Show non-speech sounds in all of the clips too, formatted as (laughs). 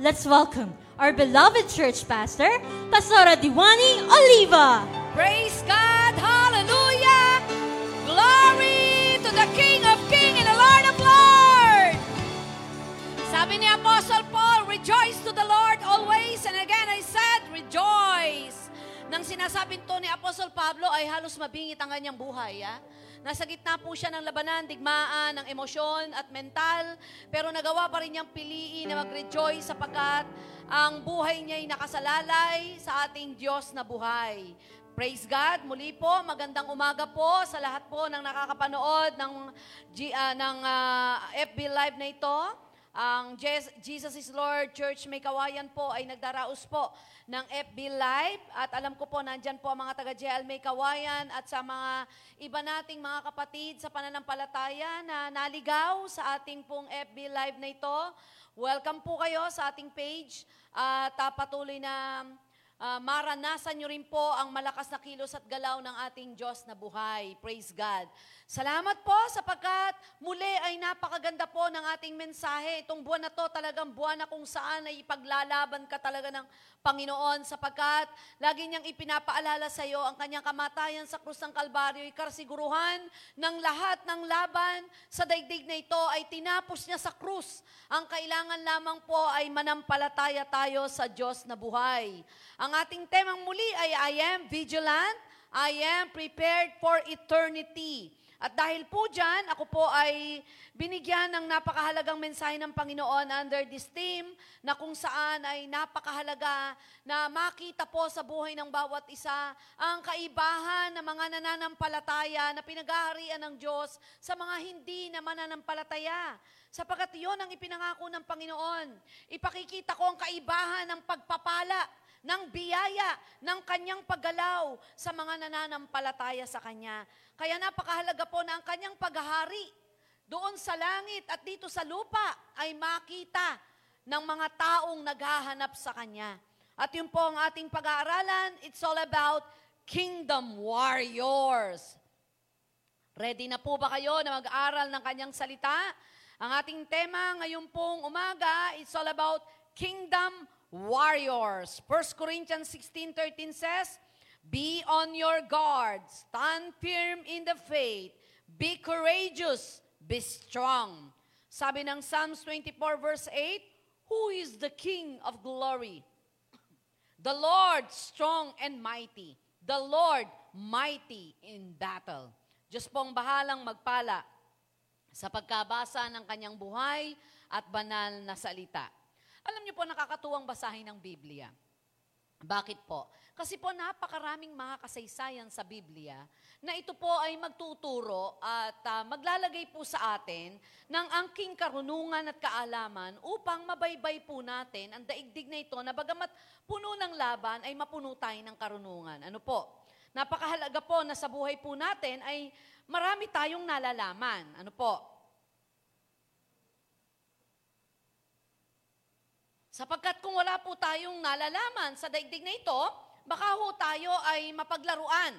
let's welcome our beloved church pastor, Pastora Diwani Oliva. Praise God! Hallelujah! Glory to the King of Kings and the Lord of Lords! Sabi ni Apostle Paul, Rejoice to the Lord always. And again, I said, Rejoice. Nang sinasabing to ni Apostle Pablo ay halos mabingit ang kanyang buhay. Ah? Nasa gitna po siya ng labanan, digmaan, ng emosyon at mental, pero nagawa pa rin niyang piliin na mag-rejoice sapagkat ang buhay niya ay nakasalalay sa ating Diyos na buhay. Praise God. Muli po, magandang umaga po sa lahat po ng nakakapanood ng, G, uh, ng uh, ah, FB Live na ito. Ang Jesus is Lord Church May Kawayan po ay nagdaraos po ng FB Live at alam ko po nandyan po ang mga taga JL May Kawayan at sa mga iba nating mga kapatid sa pananampalataya na naligaw sa ating pong FB Live na ito. Welcome po kayo sa ating page at uh, patuloy na uh, maranasan nyo rin po ang malakas na kilos at galaw ng ating Diyos na buhay. Praise God. Salamat po sapagkat muli ay napakaganda po ng ating mensahe. Itong buwan na to talagang buwan na kung saan ay ipaglalaban ka talaga ng Panginoon sapagkat lagi niyang ipinapaalala sa iyo ang kanyang kamatayan sa krus ng Kalbaryo, ikarasiguruhan ng lahat ng laban sa daigdig na ito ay tinapos niya sa krus. Ang kailangan lamang po ay manampalataya tayo sa Diyos na buhay. Ang ating temang muli ay I am vigilant, I am prepared for eternity. At dahil po dyan, ako po ay binigyan ng napakahalagang mensahe ng Panginoon under this theme na kung saan ay napakahalaga na makita po sa buhay ng bawat isa ang kaibahan ng mga nananampalataya na pinagaharian ng Diyos sa mga hindi na mananampalataya. Sapagat yun ang ipinangako ng Panginoon. Ipakikita ko ang kaibahan ng pagpapala ng biyaya ng kanyang paggalaw sa mga nananampalataya sa kanya. Kaya napakahalaga po na ang kanyang paghahari doon sa langit at dito sa lupa ay makita ng mga taong naghahanap sa kanya. At yun po ang ating pag-aaralan. It's all about kingdom warriors. Ready na po ba kayo na mag-aral ng kanyang salita? Ang ating tema ngayon pong umaga, it's all about kingdom warriors. 1 Corinthians 16:13 says, Be on your guard, stand firm in the faith, be courageous, be strong. Sabi ng Psalms 24 verse 8, Who is the King of glory? The Lord strong and mighty. The Lord mighty in battle. Diyos pong bahalang magpala sa pagkabasa ng kanyang buhay at banal na salita. Alam niyo po, nakakatuwang basahin ng Biblia. Bakit po? Kasi po napakaraming mga kasaysayan sa Biblia na ito po ay magtuturo at uh, maglalagay po sa atin ng angking karunungan at kaalaman upang mabaybay po natin ang daigdig na ito na bagamat puno ng laban ay mapuno tayo ng karunungan. Ano po? Napakahalaga po na sa buhay po natin ay marami tayong nalalaman. Ano po? Sapagkat kung wala po tayong nalalaman sa daigdig na ito, baka ho tayo ay mapaglaruan.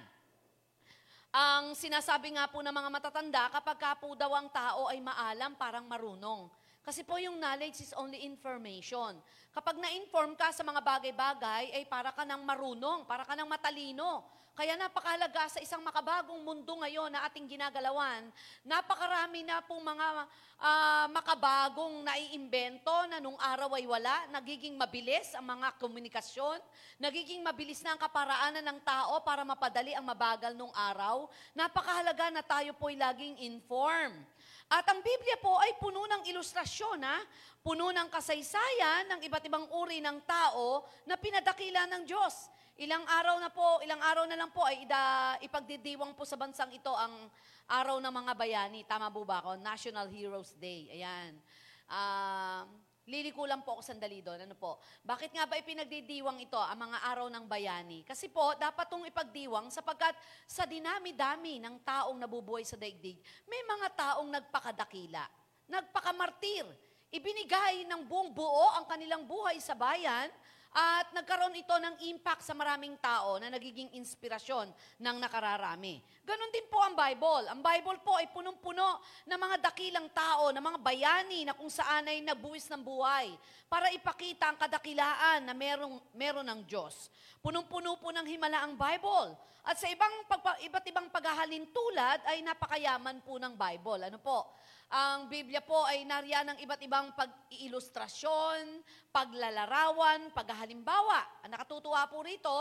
Ang sinasabi nga po ng mga matatanda, kapag ka po daw ang tao ay maalam, parang marunong. Kasi po yung knowledge is only information. Kapag na-inform ka sa mga bagay-bagay, ay para ka ng marunong, para ka ng matalino. Kaya napakahalaga sa isang makabagong mundo ngayon na ating ginagalawan, napakarami na pong mga uh, makabagong naiimbento na nung araw ay wala, nagiging mabilis ang mga komunikasyon, nagiging mabilis na ang kaparaanan ng tao para mapadali ang mabagal nung araw. Napakahalaga na tayo po'y laging informed. At ang Biblia po ay puno ng ilustrasyon, ha? puno ng kasaysayan ng iba't ibang uri ng tao na pinadakila ng Diyos. Ilang araw na po, ilang araw na lang po ay ida, ipagdidiwang po sa bansang ito ang araw ng mga bayani. Tama po ba ako? National Heroes Day. Ayan. Uh, Liliko lang po ako sandali doon. Ano po? Bakit nga ba ipinagdidiwang ito ang mga araw ng bayani? Kasi po, dapat itong ipagdiwang sapagkat sa dinami-dami ng taong nabubuhay sa daigdig, may mga taong nagpakadakila, nagpakamartir, ibinigay ng buong buo ang kanilang buhay sa bayan at nagkaroon ito ng impact sa maraming tao na nagiging inspirasyon ng nakararami. Ganon din po ang Bible. Ang Bible po ay punong-puno ng mga dakilang tao, ng mga bayani na kung saan ay nabuwis ng buhay para ipakita ang kadakilaan na merong, meron ng Diyos. Punong-puno po ng himala ang Bible. At sa ibang pagpa, iba't ibang paghahalin tulad ay napakayaman po ng Bible. Ano po? Ang Biblia po ay nariyan ng iba't ibang pag-ilustrasyon, paglalarawan, paghahalimbawa. Nakatutuwa po rito,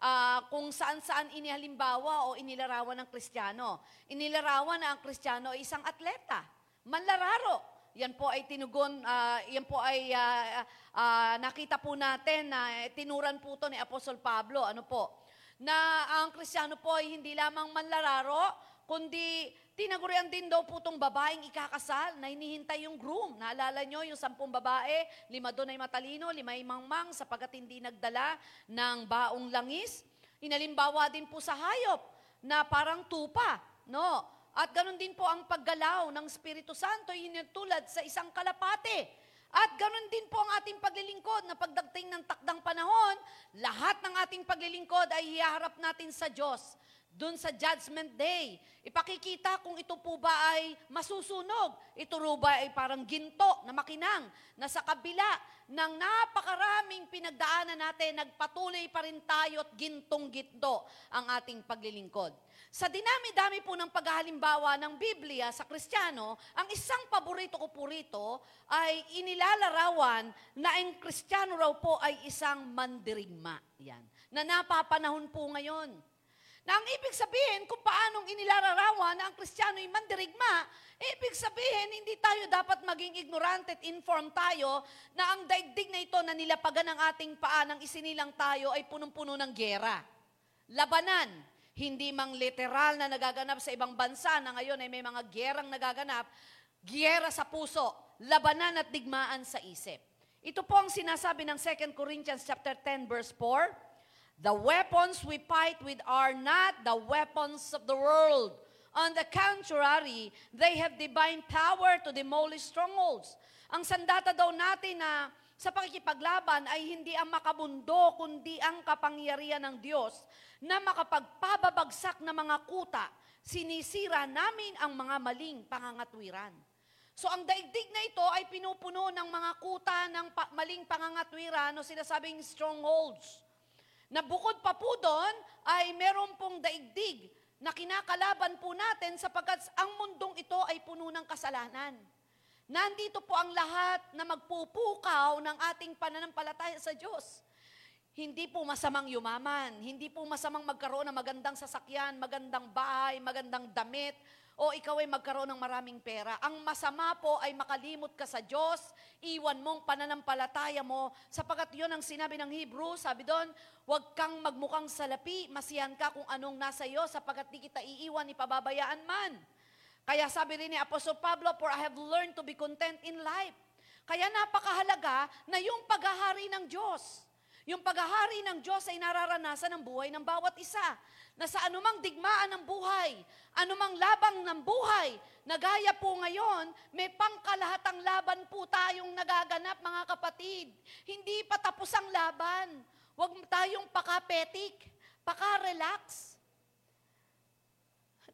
ah, kung saan-saan inihalimbawa o inilarawan ng Kristiyano. Inilarawan na ang Kristiyano ay isang atleta, manlararo. Yan po ay tinugon, ah, yan po ay ah, ah, nakita po natin na tinuran po to ni Apostol Pablo. Ano po? Na ang Kristiyano po ay hindi lamang manlararo, kundi tinagurian din daw po itong babaeng ikakasal na hinihintay yung groom. Naalala nyo yung sampung babae, lima doon ay matalino, lima ay mangmang sapagkat hindi nagdala ng baong langis. Inalimbawa din po sa hayop na parang tupa, no? At ganun din po ang paggalaw ng Espiritu Santo, tulad sa isang kalapate. At ganun din po ang ating paglilingkod na pagdating ng takdang panahon, lahat ng ating paglilingkod ay hiharap natin sa Diyos. Doon sa Judgment Day, ipakikita kung ito po ba ay masusunog. Ito ro ba ay parang ginto na makinang na sa kabila ng napakaraming pinagdaanan natin, nagpatuloy pa rin tayo at gintong-ginto ang ating paglilingkod. Sa dinami-dami po ng paghahalimbawa ng Biblia sa Kristiyano, ang isang paborito ko po rito ay inilalarawan na ang Kristiyano raw po ay isang mandirigma. Yan. Na napapanahon po ngayon. Na ang ibig sabihin, kung paanong inilalarawan na ang Kristiyano ay mandirigma, ibig sabihin, hindi tayo dapat maging ignorante at informed tayo na ang daigdig na ito na nilapagan ng ating paa ng isinilang tayo ay punong-puno ng gera. Labanan, hindi mang literal na nagaganap sa ibang bansa na ngayon ay may mga gerang nagaganap, giyera sa puso, labanan at digmaan sa isip. Ito po ang sinasabi ng 2 Corinthians chapter 10 verse 4. The weapons we fight with are not the weapons of the world. On the contrary, they have divine power to demolish strongholds. Ang sandata daw natin na sa pakikipaglaban ay hindi ang makabundo, kundi ang kapangyarihan ng Diyos na makapagpababagsak ng mga kuta. Sinisira namin ang mga maling pangangatwiran. So ang daigdig na ito ay pinupuno ng mga kuta ng pa- maling pangangatwiran o sinasabing strongholds. Na bukod pa po doon ay meron pong daigdig na kinakalaban po natin sapagkat ang mundong ito ay puno ng kasalanan. Nandito po ang lahat na magpupukaw ng ating pananampalataya sa Diyos. Hindi po masamang yumaman, hindi po masamang magkaroon ng magandang sasakyan, magandang bahay, magandang damit, o ikaw ay magkaroon ng maraming pera. Ang masama po ay makalimot ka sa Diyos, iwan mong pananampalataya mo, sapagat yun ang sinabi ng Hebrew, sabi doon, huwag kang magmukhang salapi, masiyan ka kung anong nasa iyo, sapagat di kita iiwan, ipababayaan man. Kaya sabi rin ni Apostol Pablo, for I have learned to be content in life. Kaya napakahalaga na yung paghahari ng Diyos, yung paghahari ng Diyos ay nararanasan ng buhay ng bawat isa na sa anumang digmaan ng buhay, anumang labang ng buhay, na gaya po ngayon, may pangkalahatang laban po tayong nagaganap mga kapatid. Hindi pa tapos ang laban. Huwag tayong pakapetik, pakarelax.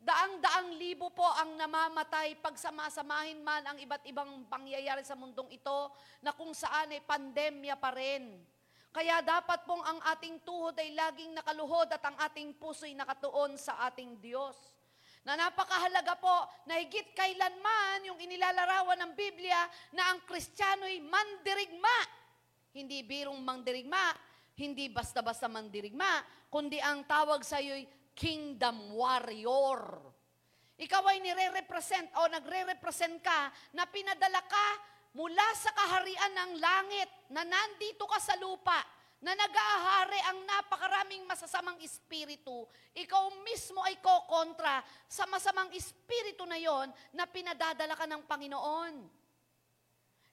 Daang-daang libo po ang namamatay pag samasamahin man ang iba't ibang pangyayari sa mundong ito na kung saan ay pandemya pa rin. Kaya dapat pong ang ating tuhod ay laging nakaluhod at ang ating puso'y nakatuon sa ating Diyos. Na napakahalaga po na higit kailanman yung inilalarawan ng Biblia na ang Kristiyano'y mandirigma. Hindi birong mandirigma, hindi basta-basta mandirigma, kundi ang tawag sa iyo'y kingdom warrior. Ikaw ay nire-represent o nagre-represent ka na pinadala ka mula sa kaharian ng langit na nandito ka sa lupa, na nag-aahari ang napakaraming masasamang espiritu, ikaw mismo ay kokontra sa masamang espiritu na yon na pinadadala ka ng Panginoon.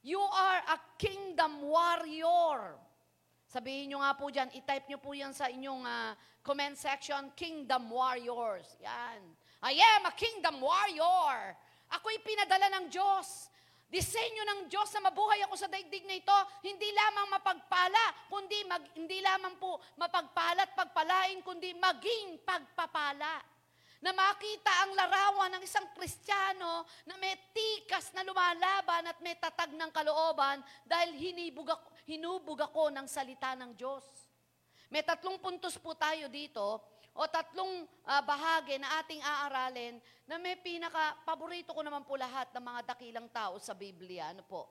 You are a kingdom warrior. Sabihin nyo nga po dyan, itype nyo po yan sa inyong ah, comment section, Kingdom Warriors. Yan. I am a kingdom warrior. Ako'y pinadala ng Diyos. Disenyo ng Diyos na mabuhay ako sa daigdig na ito, hindi lamang mapagpala, kundi mag, hindi lamang po mapagpala at pagpalain, kundi maging pagpapala. Na makita ang larawan ng isang Kristiyano na may tikas na lumalaban at may tatag ng kalooban dahil hinibug ako, hinubog ako ng salita ng Diyos. May tatlong puntos po tayo dito o tatlong ah, bahagi na ating aaralin na may pinaka, paborito ko naman po lahat ng mga dakilang tao sa Biblia. Ano po?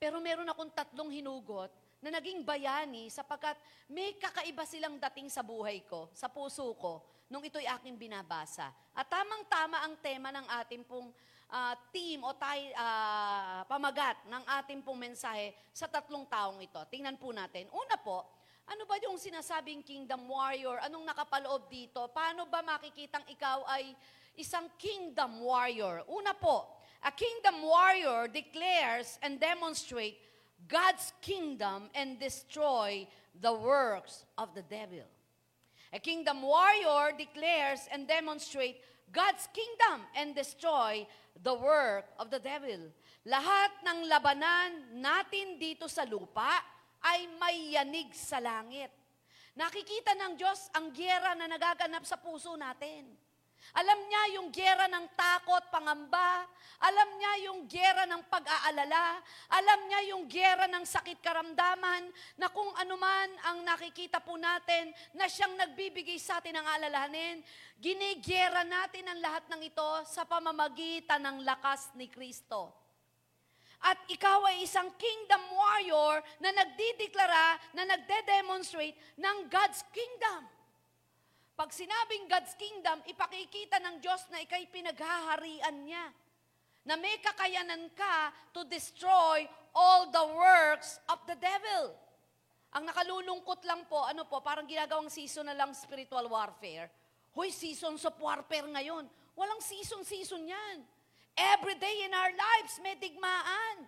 Pero meron akong tatlong hinugot na naging bayani sapagkat may kakaiba silang dating sa buhay ko, sa puso ko, nung ito'y aking binabasa. At tamang-tama ang tema ng ating pong ah, team o tay, ah, pamagat ng ating pong mensahe sa tatlong taong ito. Tingnan po natin. Una po, ano ba yung sinasabing kingdom warrior? Anong nakapaloob dito? Paano ba makikitang ikaw ay isang kingdom warrior? Una po, a kingdom warrior declares and demonstrate God's kingdom and destroy the works of the devil. A kingdom warrior declares and demonstrate God's kingdom and destroy the work of the devil. Lahat ng labanan natin dito sa lupa ay may yanig sa langit. Nakikita ng Diyos ang gyera na nagaganap sa puso natin. Alam niya yung gyera ng takot, pangamba. Alam niya yung gyera ng pag-aalala. Alam niya yung gyera ng sakit karamdaman na kung anuman ang nakikita po natin na siyang nagbibigay sa atin ng alalahanin, ginigyera natin ang lahat ng ito sa pamamagitan ng lakas ni Kristo. At ikaw ay isang kingdom warrior na nagdideklara, na nagde-demonstrate ng God's kingdom. Pag sinabing God's kingdom, ipakikita ng Diyos na ikay pinaghaharian niya. Na may kakayanan ka to destroy all the works of the devil. Ang nakalulungkot lang po, ano po, parang ginagawang season na lang spiritual warfare. Hoy, seasons of warfare ngayon. Walang season-season yan. Every day in our lives, may digmaan.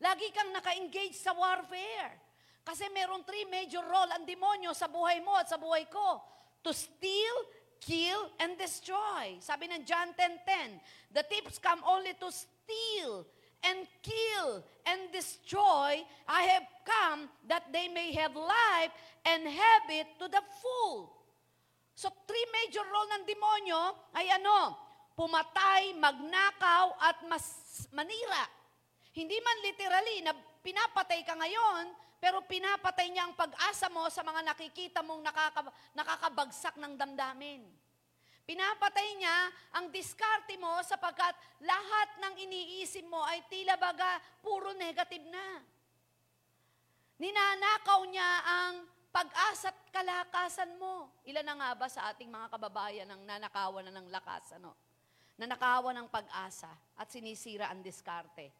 Lagi kang naka-engage sa warfare. Kasi meron three major role ang demonyo sa buhay mo at sa buhay ko. To steal, kill, and destroy. Sabi ng John 10.10, The thieves come only to steal and kill and destroy. I have come that they may have life and have it to the full. So, three major role ng demonyo ay ano? Pumatay, magnakaw, at mas manira. Hindi man literally na pinapatay ka ngayon, pero pinapatay niya ang pag-asa mo sa mga nakikita mong nakaka- nakakabagsak ng damdamin. Pinapatay niya ang diskarte mo sapagkat lahat ng iniisip mo ay tila baga puro negative na. Ninanakaw niya ang pag-asa at kalakasan mo. Ilan na nga ba sa ating mga kababayan ang nanakawan na ng lakas, ano? Nanakawan ng pag-asa at sinisira ang diskarte.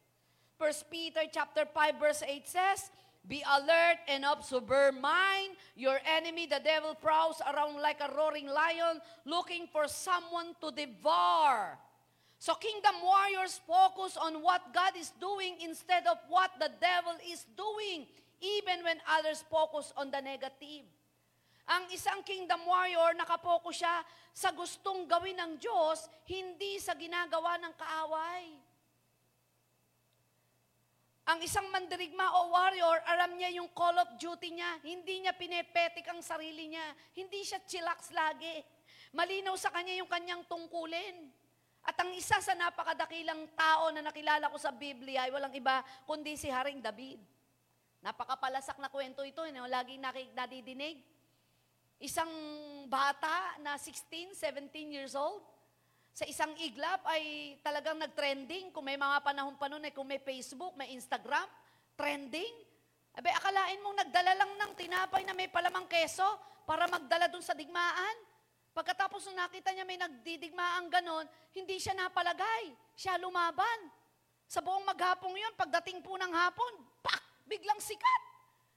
1 Peter chapter 5 verse 8 says, Be alert and of sober mind. Your enemy, the devil, prowls around like a roaring lion, looking for someone to devour. So kingdom warriors focus on what God is doing instead of what the devil is doing, even when others focus on the negative. Ang isang kingdom warrior, nakapokus siya sa gustong gawin ng Diyos, hindi sa ginagawa ng kaaway. Ang isang mandirigma o warrior, alam niya yung call of duty niya. Hindi niya pinepetik ang sarili niya. Hindi siya chillax lagi. Malinaw sa kanya yung kanyang tungkulin. At ang isa sa napakadakilang tao na nakilala ko sa Biblia ay walang iba kundi si Haring David. Napakapalasak na kwento ito, eh, no? laging nakik- nadidinig. Isang bata na 16, 17 years old, sa isang iglap ay talagang nag-trending. Kung may mga panahon pa noon, eh, kung may Facebook, may Instagram, trending. Abe, akalain mong nagdala lang ng tinapay na may palamang keso para magdala dun sa digmaan. Pagkatapos nung nakita niya may nagdidigmaan ganon, hindi siya napalagay. Siya lumaban. Sa buong maghapong yun, pagdating po ng hapon, pak! Biglang sikat.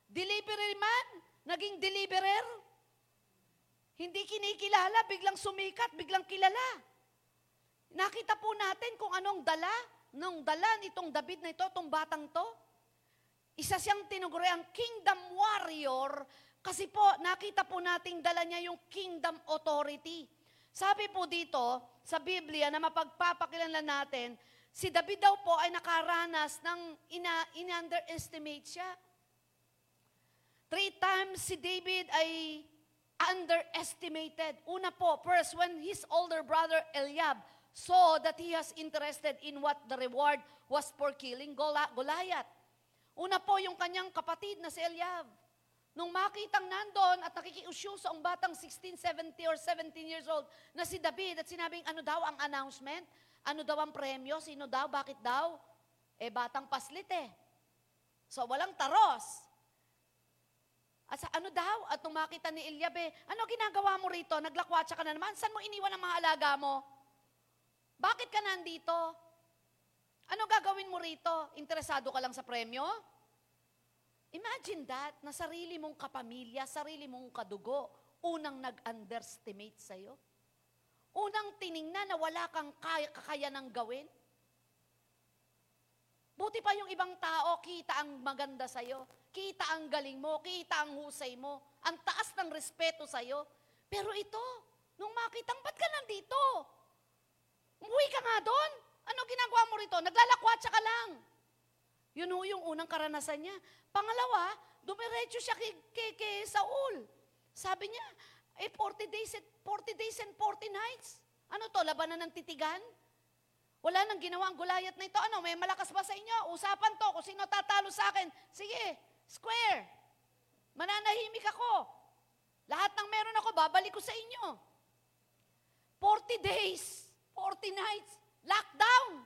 Delivery man, naging deliverer. Hindi kinikilala, biglang sumikat, biglang kilala. Nakita po natin kung anong dala nung dala nitong David na ito, itong batang to, isa siyang tinuguri ang kingdom warrior kasi po nakita po nating dala niya yung kingdom authority. Sabi po dito sa Biblia na mapagpapakilanlan natin, si David daw po ay nakaranas ng ina, in-underestimate siya. Three times si David ay underestimated. Una po, first, when his older brother Eliab saw that he has interested in what the reward was for killing Goliath. Una po yung kanyang kapatid na si Eliab. Nung makitang nandun at nakikiusyoso ang batang 16, 70 or 17 years old na si David at sinabing ano daw ang announcement, ano daw ang premyo, sino daw, bakit daw? Eh batang paslit eh. So walang taros. At sa ano daw? At nung makita ni Eliab eh, ano ginagawa mo rito? Naglakwatsa ka na naman. Saan mo iniwan ang mga alaga mo? Bakit ka nandito? Ano gagawin mo rito? Interesado ka lang sa premyo? Imagine that, na sarili mong kapamilya, sarili mong kadugo, unang nag-underestimate sa'yo. Unang tiningnan na wala kang kaya, kakayanang gawin. Buti pa yung ibang tao, kita ang maganda sa'yo. Kita ang galing mo, kita ang husay mo. Ang taas ng respeto sa'yo. Pero ito, nung makitang, ba't ka nandito? Umuwi ka nga doon. Ano ginagawa mo rito? Naglalakwatsa ka lang. Yun ho yung unang karanasan niya. Pangalawa, dumiretso siya kay, kay, kay Saul. Sabi niya, eh 40 days, and, 40 days and 40 nights. Ano to, labanan ng titigan? Wala nang ginawa ang gulayat na ito. Ano, may malakas ba sa inyo? Usapan to, kung sino tatalo sa akin. Sige, square. Mananahimik ako. Lahat ng meron ako, babalik ko sa inyo. 40 days, 40 nights, lockdown.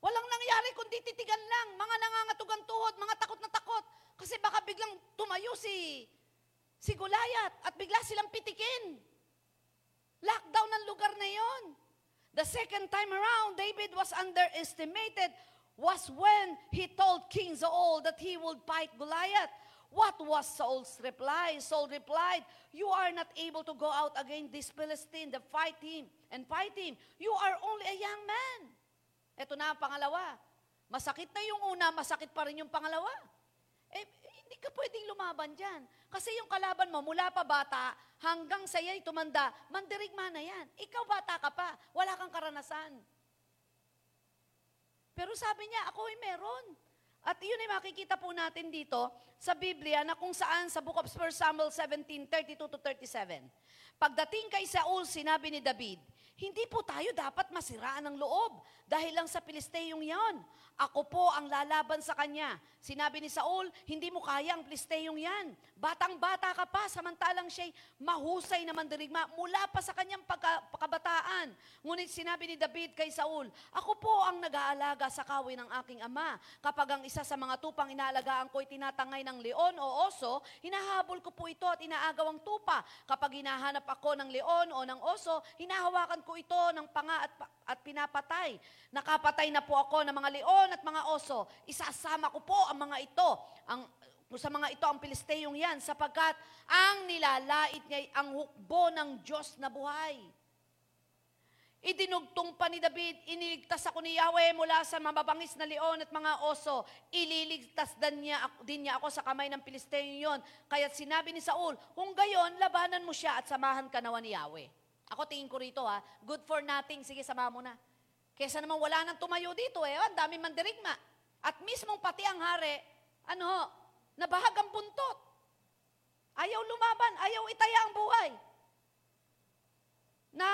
Walang nangyari kundi titigan lang. Mga nangangatugang tuhod, mga takot na takot. Kasi baka biglang tumayo si, si Gulayat at bigla silang pitikin. Lockdown ang lugar na yon. The second time around, David was underestimated was when he told King Saul that he would fight Goliath. What was Saul's reply? Saul replied, You are not able to go out against this Philistine to fight him and fight him. You are only a young man. Ito na ang pangalawa. Masakit na yung una, masakit pa rin yung pangalawa. Eh, hindi ka pwedeng lumaban dyan. Kasi yung kalaban mo, mula pa bata, hanggang sa iya'y tumanda, mandirigma na yan. Ikaw bata ka pa, wala kang karanasan. Pero sabi niya, ako ay meron. At yun ay makikita po natin dito sa Biblia na kung saan sa Book of 1 Samuel 17, 32 to 37. Pagdating kay Saul, sinabi ni David, hindi po tayo dapat masiraan ng loob dahil lang sa Pilisteyong yan. Ako po ang lalaban sa kanya. Sinabi ni Saul, hindi mo kaya ang Pilisteyong yan. Batang-bata ka pa, samantalang siya'y mahusay na mandirigma mula pa sa kanyang pagka, pagkabataan. Ngunit sinabi ni David kay Saul, ako po ang nag-aalaga sa kawin ng aking ama. Kapag ang isa sa mga tupang inaalagaan ko'y tinatangay ng leon o oso, hinahabol ko po ito at inaagaw ang tupa. Kapag hinahanap ako ng leon o ng oso, hinahawakan ko ito ng panga at, at pinapatay. Nakapatay na po ako ng mga leon at mga oso. Isasama ko po ang mga ito. Ang, sa mga ito ang Pilisteyong yan sapagkat ang nilalait niya ang hukbo ng Diyos na buhay. Idinugtong pa ni David, iniligtas ako ni Yahweh mula sa mababangis na leon at mga oso. Ililigtas din niya, din niya ako sa kamay ng Pilisteo yon. Kaya sinabi ni Saul, kung gayon, labanan mo siya at samahan ka nawa ni Yahweh. Ako tingin ko rito ha, good for nothing, sige sama mo na. Kesa naman wala nang tumayo dito eh, ang dami mandirigma. At mismong pati ang hari, ano, nabahag ang buntot. Ayaw lumaban, ayaw itaya ang buhay. Na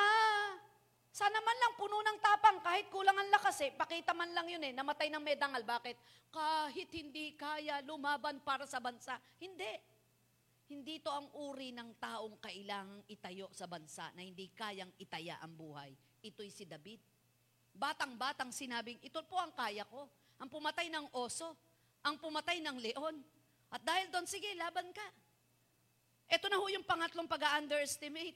sana man lang puno ng tapang, kahit kulang ang lakas eh, pakita man lang yun eh, namatay ng medangal. Bakit? Kahit hindi kaya lumaban para sa bansa. Hindi. Hindi to ang uri ng taong kailangang itayo sa bansa na hindi kayang itaya ang buhay. Ito'y si David. Batang-batang sinabing, ito po ang kaya ko. Ang pumatay ng oso, ang pumatay ng leon. At dahil doon, sige, laban ka. Ito na ho yung pangatlong pag-underestimate.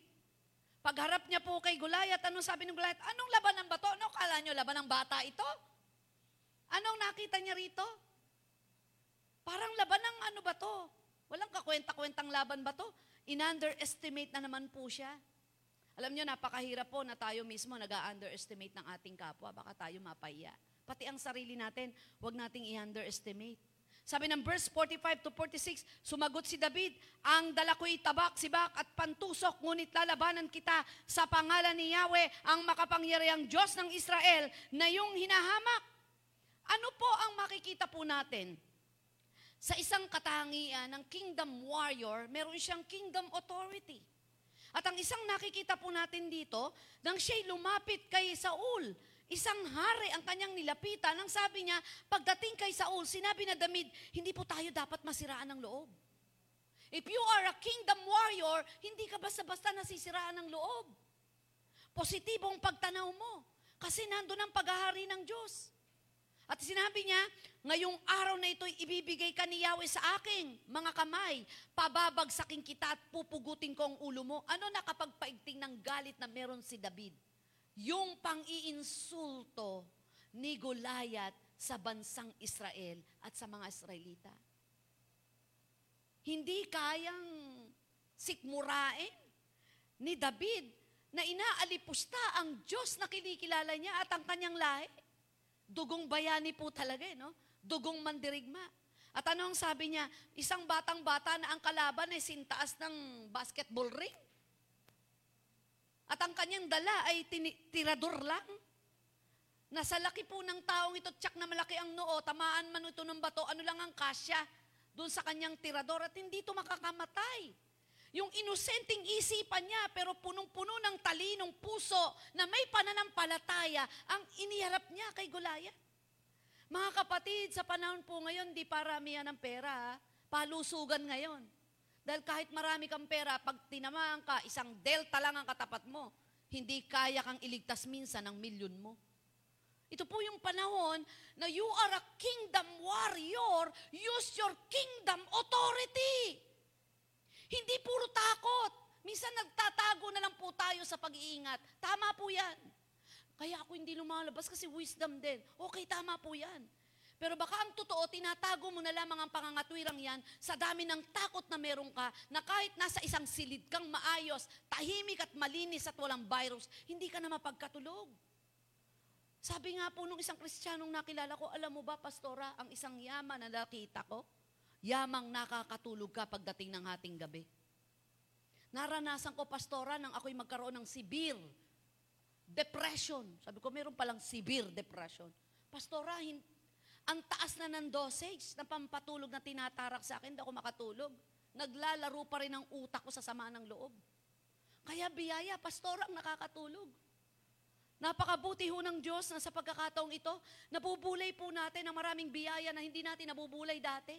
Pagharap niya po kay Gulayat, anong sabi ng Gulayat? Anong laban ng bato? Ano kala niyo, laban ng bata ito? Anong nakita niya rito? Parang laban ng ano ba to? Walang kakwenta-kwentang laban ba to? In-underestimate na naman po siya. Alam niyo, napakahirap po na tayo mismo nag underestimate ng ating kapwa. Baka tayo mapaya. Pati ang sarili natin, huwag nating i-underestimate. Sabi ng verse 45 to 46, sumagot si David, ang dala ko'y tabak, sibak at pantusok, ngunit lalabanan kita sa pangalan ni Yahweh, ang makapangyarihang Diyos ng Israel, na yung hinahamak. Ano po ang makikita po natin? Sa isang katangian ng kingdom warrior, meron siyang kingdom authority. At ang isang nakikita po natin dito, nang siya'y lumapit kay Saul, Isang hari ang kanyang nilapitan. Ang sabi niya, pagdating kay Saul, sinabi na David, hindi po tayo dapat masiraan ng loob. If you are a kingdom warrior, hindi ka basta-basta nasisiraan ng loob. Positibong pagtanaw mo. Kasi nandun ang paghahari ng Diyos. At sinabi niya, ngayong araw na ito'y ibibigay ka ni Yahweh sa aking mga kamay. Pababagsakin kita at pupugutin ko ang ulo mo. Ano nakapagpaigting ng galit na meron si David? yung pang-iinsulto ni Goliath sa bansang Israel at sa mga Israelita. Hindi kayang sikmurain ni David na inaalipusta ang Diyos na kinikilala niya at ang kanyang lahi. Dugong bayani po talaga, eh, no? Dugong mandirigma. At ano ang sabi niya? Isang batang-bata na ang kalaban ay sintaas ng basketball ring. At ang kanyang dala ay tirador lang. Nasa laki po ng taong ito, tsak na malaki ang noo, tamaan man ito ng bato, ano lang ang kasya doon sa kanyang tirador at hindi ito makakamatay. Yung inosenteng isipan niya pero punong-puno ng talinong puso na may pananampalataya ang iniharap niya kay Goliath. Mga kapatid, sa panahon po ngayon, di paramihan ng pera, ha? palusugan ngayon. Dahil kahit marami kang pera, pag tinamaan ka, isang delta lang ang katapat mo. Hindi kaya kang iligtas minsan ng milyon mo. Ito po yung panahon na you are a kingdom warrior, use your kingdom authority. Hindi puro takot. Minsan nagtatago na lang po tayo sa pag-iingat. Tama po yan. Kaya ako hindi lumalabas kasi wisdom din. Okay, tama po yan. Pero baka ang totoo, tinatago mo na lamang ang pangangatwirang yan sa dami ng takot na meron ka na kahit nasa isang silid kang maayos, tahimik at malinis at walang virus, hindi ka na mapagkatulog. Sabi nga po nung isang kristyanong nakilala ko, alam mo ba, pastora, ang isang yaman na nakita ko, yamang nakakatulog ka pagdating ng hating gabi. Naranasan ko, pastora, nang ako'y magkaroon ng severe depression. Sabi ko, meron palang severe depression. Pastora, ang taas na ng dosage na pampatulog na tinatarak sa akin, hindi ako makatulog. Naglalaro pa rin ang utak ko sa sama ng loob. Kaya biyaya, pastor ang nakakatulog. Napakabuti ho ng Diyos na sa pagkakataong ito, nabubulay po natin ang maraming biyaya na hindi natin nabubulay dati.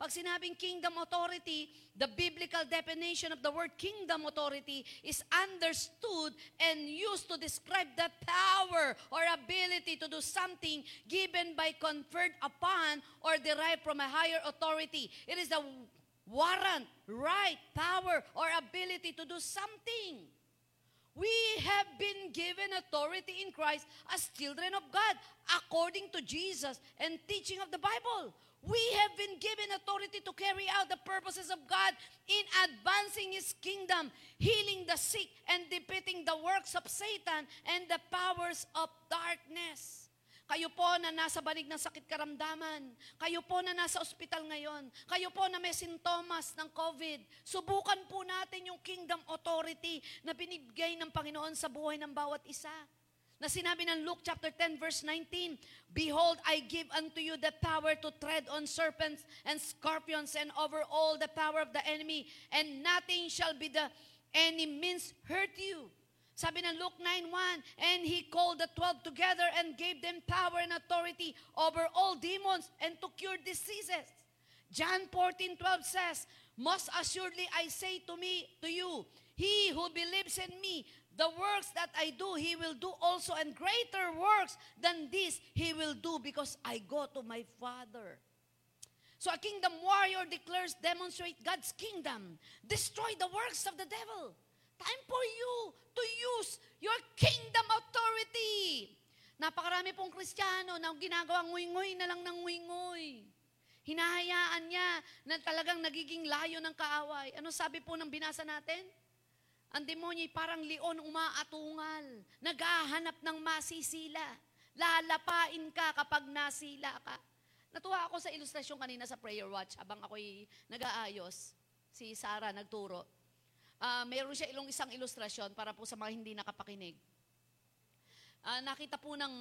Pag sinabing kingdom authority, the biblical definition of the word kingdom authority is understood and used to describe the power or ability to do something given by conferred upon or derived from a higher authority. It is the warrant, right, power, or ability to do something. We have been given authority in Christ as children of God according to Jesus and teaching of the Bible. We have been given authority to carry out the purposes of God in advancing His kingdom, healing the sick, and defeating the works of Satan and the powers of darkness. Kayo po na nasa banig ng sakit karamdaman. Kayo po na nasa ospital ngayon. Kayo po na may sintomas ng COVID. Subukan po natin yung kingdom authority na binibigay ng Panginoon sa buhay ng bawat isa na sinabi ng Luke chapter 10 verse 19, Behold, I give unto you the power to tread on serpents and scorpions and over all the power of the enemy, and nothing shall be the any means hurt you. Sabi ng Luke 9.1, And he called the twelve together and gave them power and authority over all demons and to cure diseases. John 14.12 says, Most assuredly I say to me, to you, he who believes in me, the works that I do, he will do also, and greater works than this he will do because I go to my Father. So a kingdom warrior declares, demonstrate God's kingdom, destroy the works of the devil. Time for you to use your kingdom authority. Napakarami pong kristyano na ginagawang nguy-nguy na lang ng nguy-nguy. Hinahayaan niya na talagang nagiging layo ng kaaway. Ano sabi po ng binasa natin? Ang demonyo parang leon umaatungal, naghahanap ng masisila. Lalapain ka kapag nasila ka. Natuwa ako sa ilustrasyon kanina sa prayer watch habang ako'y nag-aayos. Si Sarah nagturo. Ah, mayroon siya ilong isang ilustrasyon para po sa mga hindi nakapakinig. Ah, nakita po ng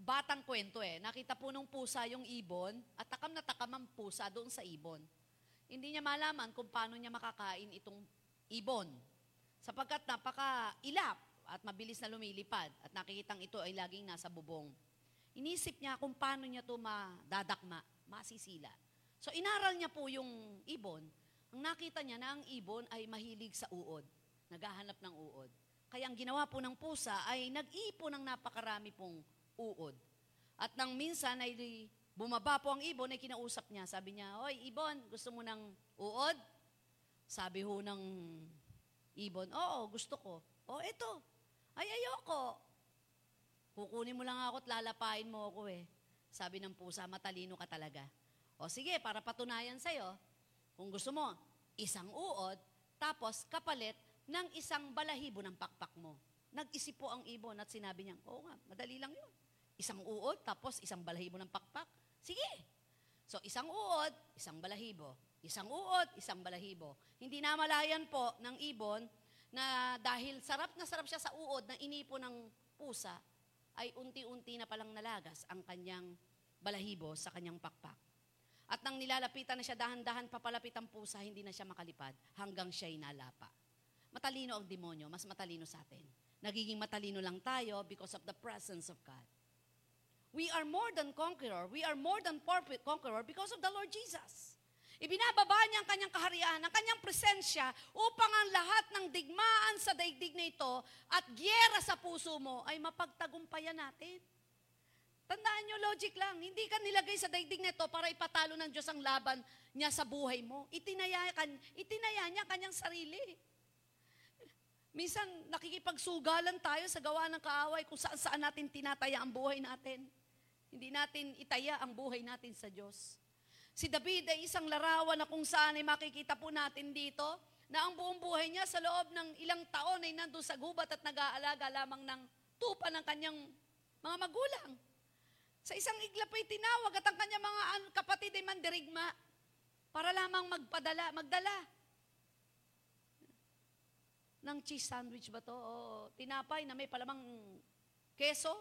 batang kwento eh. Nakita po ng pusa yung ibon at takam na takam ang pusa doon sa ibon. Hindi niya malaman kung paano niya makakain itong ibon. Sapagkat napaka-ilap at mabilis na lumilipad at nakikitang ito ay laging nasa bubong. Inisip niya kung paano niya ito madadakma, masisila. So inaral niya po yung ibon. Ang nakita niya na ang ibon ay mahilig sa uod. Naghahanap ng uod. Kaya ang ginawa po ng pusa ay nag-ipon ng napakarami pong uod. At nang minsan ay bumaba po ang ibon ay kinausap niya. Sabi niya, Hoy, ibon, gusto mo ng uod? Sabi ho ng ibon, oo, gusto ko. O, eto. Ay, ayoko. Kukunin mo lang ako at lalapain mo ako eh. Sabi ng pusa, matalino ka talaga. O sige, para patunayan sa'yo, kung gusto mo, isang uod, tapos kapalit ng isang balahibo ng pakpak mo. Nag-isip po ang ibon at sinabi niya, oo nga, madali lang yun. Isang uod, tapos isang balahibo ng pakpak. Sige. So, isang uod, isang balahibo. Isang uod, isang balahibo. Hindi namalayan po ng ibon na dahil sarap na sarap siya sa uod na inipo ng pusa, ay unti-unti na palang nalagas ang kanyang balahibo sa kanyang pakpak. At nang nilalapitan na siya, dahan-dahan papalapit ang pusa, hindi na siya makalipad hanggang siya'y nalapa. Matalino ang demonyo, mas matalino sa atin. Nagiging matalino lang tayo because of the presence of God. We are more than conqueror. We are more than conqueror because of the Lord Jesus. Ibinababa niya ang kanyang kaharian, ang kanyang presensya upang ang lahat ng digmaan sa daigdig na ito at gyera sa puso mo ay mapagtagumpayan natin. Tandaan nyo, logic lang. Hindi ka nilagay sa daigdig na ito para ipatalo ng Diyos ang laban niya sa buhay mo. Itinaya, kan, itinaya niya kanyang sarili. Minsan, nakikipagsugalan tayo sa gawa ng kaaway kung saan saan natin tinataya ang buhay natin. Hindi natin itaya ang buhay natin sa Diyos. Si David ay isang larawan na kung saan ay makikita po natin dito na ang buong buhay niya sa loob ng ilang taon ay nandun sa gubat at nag-aalaga lamang ng tupa ng kanyang mga magulang. Sa isang iglap ay tinawag at ang kanyang mga kapatid ay mandirigma para lamang magpadala, magdala ng cheese sandwich ba to? O tinapay na may palamang keso?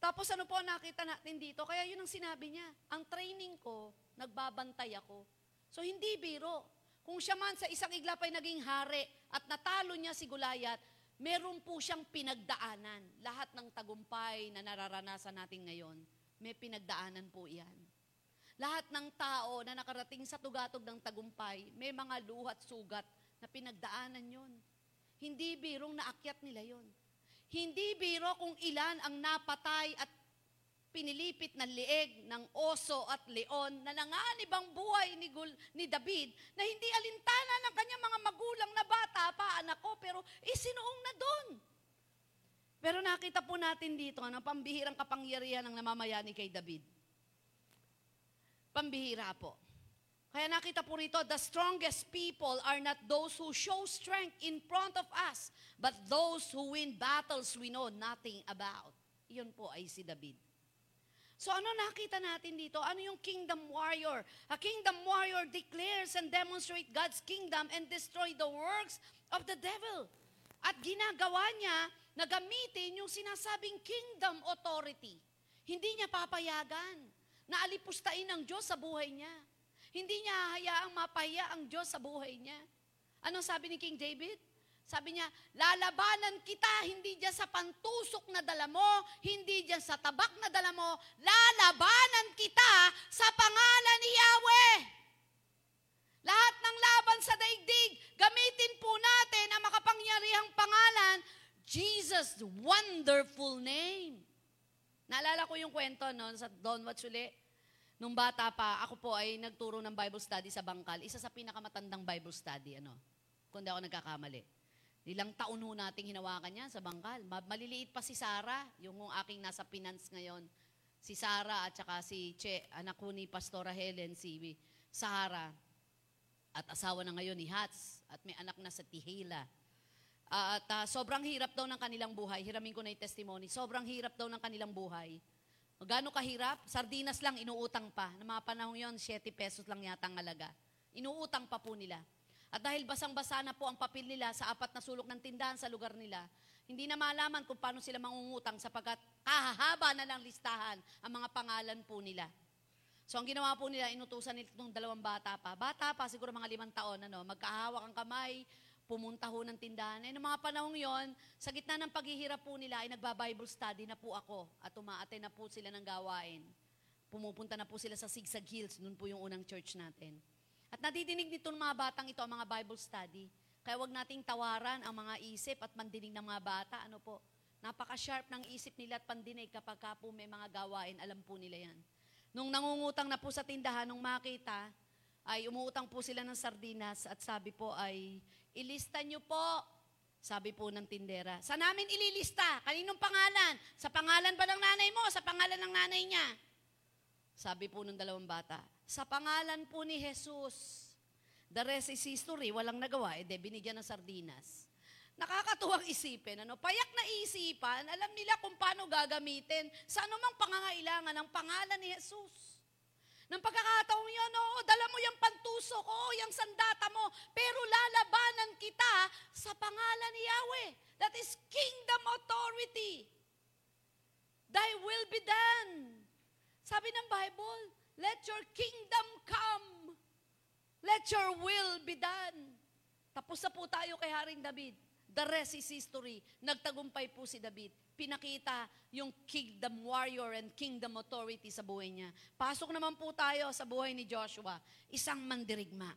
Tapos ano po nakita natin dito? Kaya yun ang sinabi niya. Ang training ko, nagbabantay ako. So hindi biro. Kung siya man sa isang iglap ay naging hari at natalo niya si Gulayat, meron po siyang pinagdaanan. Lahat ng tagumpay na nararanasan natin ngayon, may pinagdaanan po iyan. Lahat ng tao na nakarating sa tugatog ng tagumpay, may mga luhat sugat na pinagdaanan yon. Hindi birong naakyat nila yon. Hindi biro kung ilan ang napatay at pinilipit ng lieg ng oso at leon na nanganib ang buhay ni, Gul, ni David na hindi alintana ng kanyang mga magulang na bata pa, anak ko, pero isinuong na doon. Pero nakita po natin dito, ano, pambihirang kapangyarihan ng namamayani kay David. Pambihira po. Kaya nakita po rito, the strongest people are not those who show strength in front of us, but those who win battles we know nothing about. Iyon po ay si David. So ano nakita natin dito? Ano yung kingdom warrior? A kingdom warrior declares and demonstrate God's kingdom and destroy the works of the devil. At ginagawa niya na gamitin yung sinasabing kingdom authority. Hindi niya papayagan na alipustain ng Diyos sa buhay niya. Hindi niya hayaang mapahiya ang Diyos sa buhay niya. Anong sabi ni King David? Sabi niya, lalabanan kita, hindi diyan sa pantusok na dala mo, hindi diyan sa tabak na dala mo, lalabanan kita sa pangalan ni Yahweh. Lahat ng laban sa daigdig, gamitin po natin ang makapangyarihang pangalan, Jesus' wonderful name. Naalala ko yung kwento no, sa Don Watsuli, Nung bata pa, ako po ay nagturo ng Bible study sa Bangkal. Isa sa pinakamatandang Bible study, ano, kung di ako nagkakamali. Ilang taon ho nating hinawakan yan sa Bangkal. Maliliit pa si Sarah, yung aking nasa finance ngayon. Si Sarah at saka si Che, anak ko ni Pastora Helen, si Sahara. At asawa na ngayon ni Hats. At may anak na sa Tihila. At ah, sobrang hirap daw ng kanilang buhay. Hiramin ko na yung testimony. Sobrang hirap daw ng kanilang buhay. Gaano kahirap? Sardinas lang, inuutang pa. Ng mga panahon yon 7 pesos lang yata ang alaga. Inuutang pa po nila. At dahil basang-basa na po ang papel nila sa apat na sulok ng tindahan sa lugar nila, hindi na malaman kung paano sila mangungutang sapagkat kahahaba na lang listahan ang mga pangalan po nila. So ang ginawa po nila, inutusan nila itong dalawang bata pa. Bata pa, siguro mga limang taon, ano, magkahawak ang kamay, pumunta ho ng tindahan. Eh, noong mga panahong yon, sa gitna ng paghihirap po nila, ay nagba-Bible study na po ako at umaate na po sila ng gawain. Pumupunta na po sila sa Sigsag Hills, nun po yung unang church natin. At nadidinig nito ng mga batang ito ang mga Bible study. Kaya wag nating tawaran ang mga isip at pandinig ng mga bata. Ano po? Napaka-sharp ng isip nila at pandinig kapag ka po may mga gawain, alam po nila yan. Nung nangungutang na po sa tindahan, nung makita, ay umuutang po sila ng sardinas at sabi po ay, ilista nyo po. Sabi po ng tindera. Sa namin ililista. Kaninong pangalan? Sa pangalan ba ng nanay mo? Sa pangalan ng nanay niya? Sabi po ng dalawang bata. Sa pangalan po ni Jesus. The rest is history. Walang nagawa. Eh, de, binigyan ng sardinas. Nakakatuwang isipin. Ano? Payak na isipan, alam nila kung paano gagamitin sa anumang pangangailangan ng pangalan ni Jesus. Nang pagkakataong yun, oo, dala mo yung pantusok, oo, yung sandata mo, pero lalabanan kita sa pangalan ni Yahweh. That is kingdom authority. Thy will be done. Sabi ng Bible, let your kingdom come. Let your will be done. Tapos na po tayo kay Haring David. The rest is history. Nagtagumpay po si David pinakita yung kingdom warrior and kingdom authority sa buhay niya. Pasok naman po tayo sa buhay ni Joshua, isang mandirigma.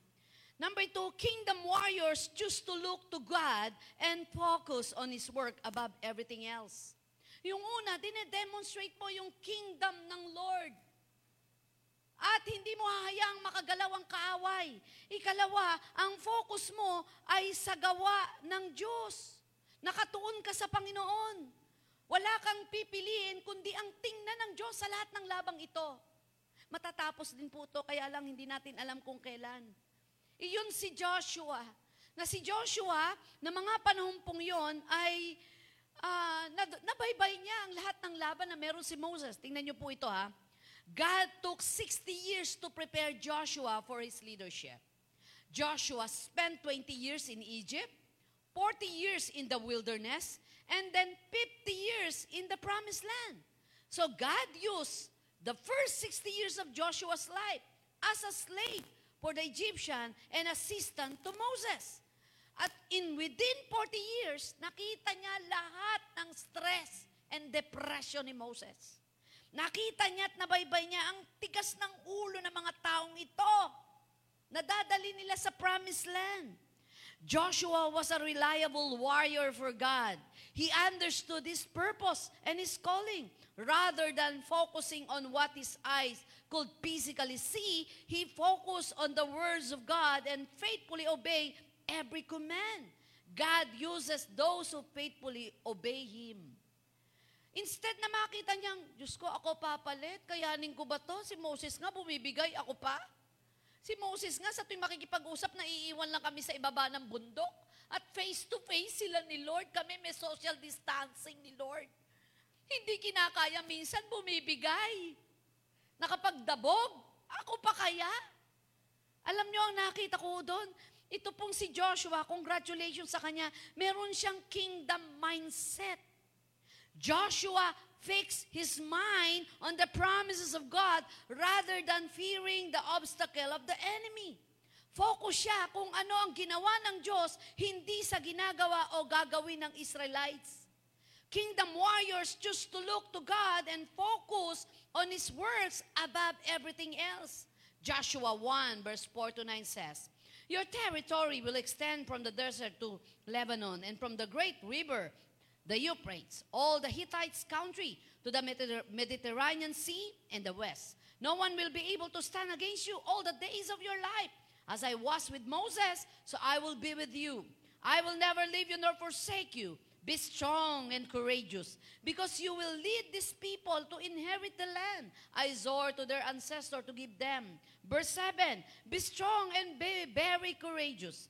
Number two, kingdom warriors choose to look to God and focus on His work above everything else. Yung una, dinedemonstrate mo yung kingdom ng Lord. At hindi mo hahayaang makagalaw ang kaaway. Ikalawa, ang focus mo ay sa gawa ng Diyos. Nakatuon ka sa Panginoon. Wala kang pipiliin kundi ang tingnan ng Diyos sa lahat ng labang ito. Matatapos din po ito, kaya lang hindi natin alam kung kailan. Iyon si Joshua. Na si Joshua, na mga panahon pong yon ay uh, nabaybay niya ang lahat ng laban na meron si Moses. Tingnan niyo po ito ha. God took 60 years to prepare Joshua for his leadership. Joshua spent 20 years in Egypt, 40 years in the wilderness, and then 50 years in the promised land. So God used the first 60 years of Joshua's life as a slave for the Egyptian and assistant to Moses. At in within 40 years, nakita niya lahat ng stress and depression ni Moses. Nakita niya at nabaybay niya ang tigas ng ulo ng mga taong ito. Nadadali nila sa promised land. Joshua was a reliable warrior for God. He understood his purpose and his calling. Rather than focusing on what his eyes could physically see, he focused on the words of God and faithfully obey every command. God uses those who faithfully obey Him. Instead na makita niyang, Diyos ko, ako papalit, kayanin ko ba to? Si Moses nga bumibigay, ako pa? Si Moses nga sa tuwing makikipag-usap, naiiwan lang kami sa ibaba ng bundok. At face to face sila ni Lord. Kami may social distancing ni Lord. Hindi kinakaya minsan bumibigay. Nakapagdabog, ako pa kaya? Alam niyo ang nakita ko doon? Ito pong si Joshua, congratulations sa kanya, meron siyang kingdom mindset. Joshua fixed his mind on the promises of God rather than fearing the obstacle of the enemy. Focus siya kung ano ang ginawa ng Diyos, hindi sa ginagawa o gagawin ng Israelites. Kingdom warriors choose to look to God and focus on His works above everything else. Joshua 1 verse 4 to 9 says, Your territory will extend from the desert to Lebanon and from the great river the Euphrates, all the Hittites' country, to the Mediterranean Sea and the west. No one will be able to stand against you all the days of your life. As I was with Moses, so I will be with you. I will never leave you nor forsake you. Be strong and courageous, because you will lead these people to inherit the land I swore to their ancestor to give them. Verse 7 Be strong and be very courageous.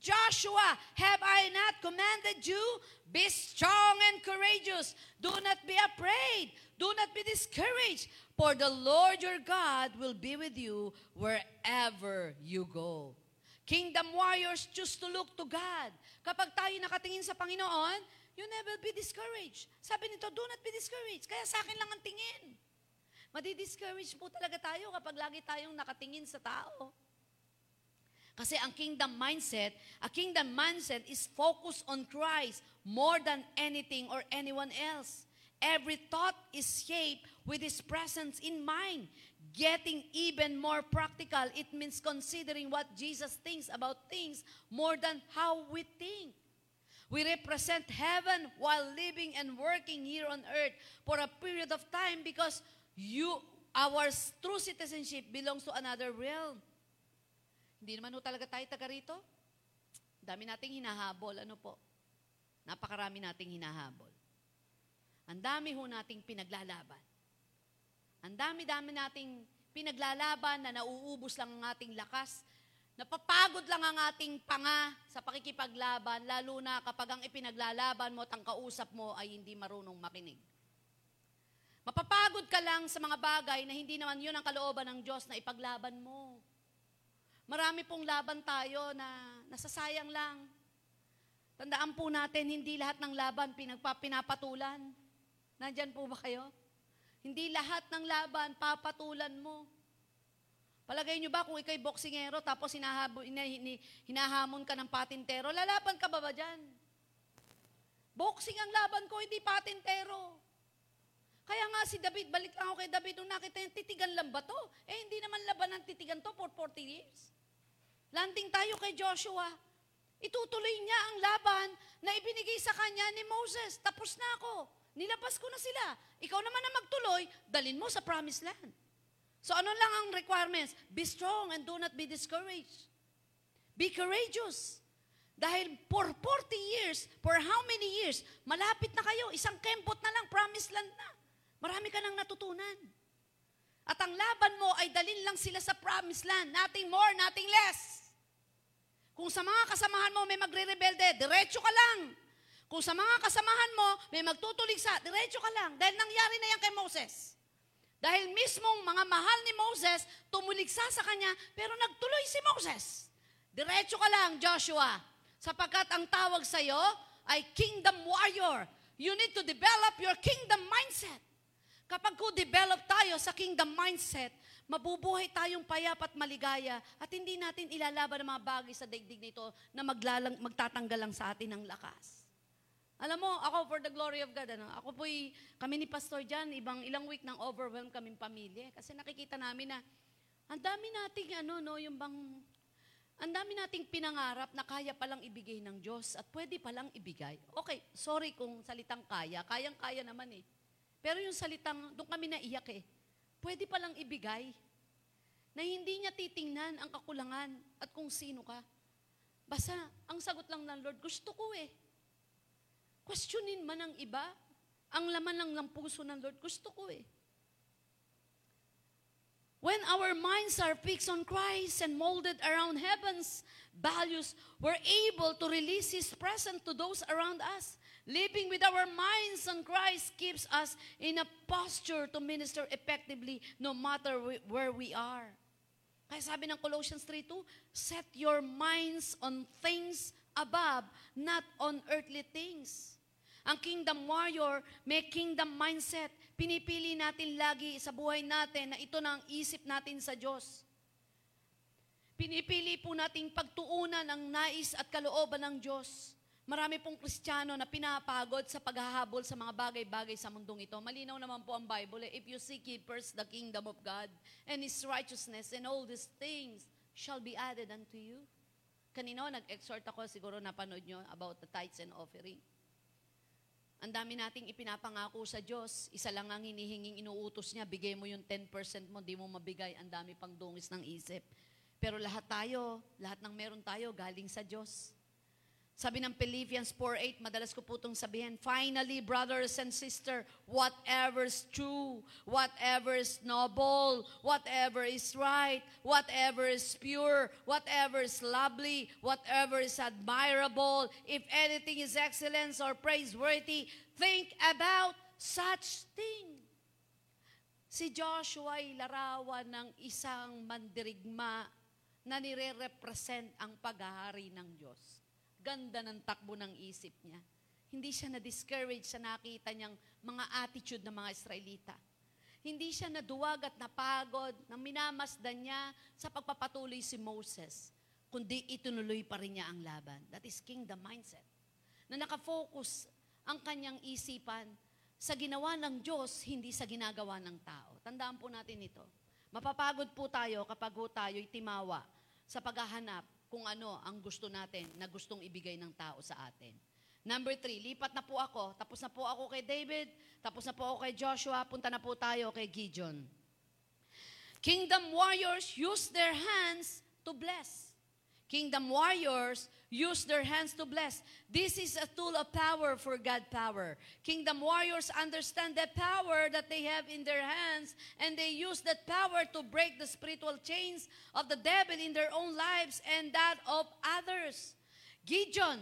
Joshua, have I not commanded you? Be strong and courageous. Do not be afraid. Do not be discouraged. For the Lord your God will be with you wherever you go. Kingdom warriors choose to look to God. Kapag tayo nakatingin sa Panginoon, you never be discouraged. Sabi nito, do not be discouraged. Kaya sa akin lang ang tingin. Madi-discourage po talaga tayo kapag lagi tayong nakatingin sa tao. Kasi ang kingdom mindset, a kingdom mindset is focused on Christ more than anything or anyone else. Every thought is shaped with His presence in mind. Getting even more practical, it means considering what Jesus thinks about things more than how we think. We represent heaven while living and working here on earth for a period of time because you, our true citizenship belongs to another realm. Hindi naman ho talaga tayo taga rito. Dami nating hinahabol. Ano po? Napakarami nating hinahabol. Ang dami ho nating pinaglalaban. Ang dami-dami nating pinaglalaban na nauubos lang ang ating lakas. Napapagod lang ang ating panga sa pakikipaglaban, lalo na kapag ang ipinaglalaban mo at ang kausap mo ay hindi marunong makinig. Mapapagod ka lang sa mga bagay na hindi naman yun ang kalooban ng Diyos na ipaglaban mo. Marami pong laban tayo na nasasayang lang. Tandaan po natin, hindi lahat ng laban pinagpa, pinapatulan. Nandyan po ba kayo? Hindi lahat ng laban papatulan mo. Palagay nyo ba kung ikay boksingero tapos hinahabo, hinahamon ka ng patintero, lalaban ka ba ba dyan? Boxing ang laban ko, hindi patintero. Kaya nga si David, balik lang ako kay David, nung nakita niya, titigan lang ba to? Eh, hindi naman laban ng titigan to for 40 years. Landing tayo kay Joshua. Itutuloy niya ang laban na ibinigay sa kanya ni Moses. Tapos na ako. Nilabas ko na sila. Ikaw naman na magtuloy, dalin mo sa promised land. So ano lang ang requirements? Be strong and do not be discouraged. Be courageous. Dahil for 40 years, for how many years, malapit na kayo, isang kempot na lang, promised land na. Marami ka nang natutunan. At ang laban mo ay dalin lang sila sa promised land. Nothing more, nothing less. Kung sa mga kasamahan mo may magre-rebelde, diretso ka lang. Kung sa mga kasamahan mo may magtutulig sa, diretso ka lang. Dahil nangyari na yan kay Moses. Dahil mismong mga mahal ni Moses, tumuligsa sa kanya, pero nagtuloy si Moses. Diretso ka lang, Joshua. Sapagkat ang tawag sa iyo ay kingdom warrior. You need to develop your kingdom mindset. Kapag ko develop tayo sa kingdom mindset, mabubuhay tayong payap at maligaya at hindi natin ilalaban ang mga bagay sa daigdig nito na maglalang, magtatanggal lang sa atin ng lakas. Alam mo, ako for the glory of God, ano, ako po'y, kami ni Pastor John, ibang ilang week nang overwhelmed kaming pamilya. Kasi nakikita namin na, ang dami nating, ano, no, yung bang, ang dami nating pinangarap na kaya palang ibigay ng Diyos at pwede palang ibigay. Okay, sorry kung salitang kaya, kayang-kaya naman eh. Pero yung salitang, doon kami naiyak eh, pwede palang ibigay na hindi niya titingnan ang kakulangan at kung sino ka. Basta, ang sagot lang ng Lord, gusto ko eh. Questionin man ng iba, ang laman lang ng puso ng Lord, gusto ko eh. When our minds are fixed on Christ and molded around heaven's values, we're able to release His presence to those around us. Living with our minds on Christ keeps us in a posture to minister effectively no matter where we are. Kaya sabi ng Colossians 3.2, set your minds on things above, not on earthly things. Ang kingdom warrior, may kingdom mindset. Pinipili natin lagi sa buhay natin na ito na ang isip natin sa Diyos. Pinipili po nating pagtuunan ang nais at kalooban ng Diyos. Marami pong Kristiyano na pinapagod sa paghahabol sa mga bagay-bagay sa mundong ito. Malinaw naman po ang Bible. eh, If you seek ye first the kingdom of God and His righteousness and all these things shall be added unto you. Kanino nag-exhort ako, siguro napanood nyo, about the tithes and offering. Ang dami nating ipinapangako sa Diyos. Isa lang ang hinihinging inuutos niya, bigay mo yung 10% mo, di mo mabigay. Ang dami pang dungis ng isip. Pero lahat tayo, lahat ng meron tayo, galing sa Diyos. Sabi ng Philippians 4.8, madalas ko po itong sabihin, Finally, brothers and sisters, whatever is true, whatever is noble, whatever is right, whatever is pure, whatever is lovely, whatever is admirable, if anything is excellence or praiseworthy, think about such thing. Si Joshua ay larawan ng isang mandirigma na nire-represent ang paghahari ng Diyos. Ganda ng takbo ng isip niya. Hindi siya na-discourage sa nakita niyang mga attitude ng mga Israelita. Hindi siya naduwag at napagod nang minamasdan niya sa pagpapatuloy si Moses, kundi itunuloy pa rin niya ang laban. That is kingdom mindset. Na nakafocus ang kanyang isipan sa ginawa ng Diyos, hindi sa ginagawa ng tao. Tandaan po natin ito. Mapapagod po tayo kapag po tayo'y timawa sa paghahanap kung ano ang gusto natin na gustong ibigay ng tao sa atin. Number three, lipat na po ako. Tapos na po ako kay David, tapos na po ako kay Joshua, punta na po tayo kay Gideon. Kingdom warriors use their hands to bless. Kingdom warriors use their hands to bless. This is a tool of power for God power. Kingdom warriors understand the power that they have in their hands and they use that power to break the spiritual chains of the devil in their own lives and that of others. Gideon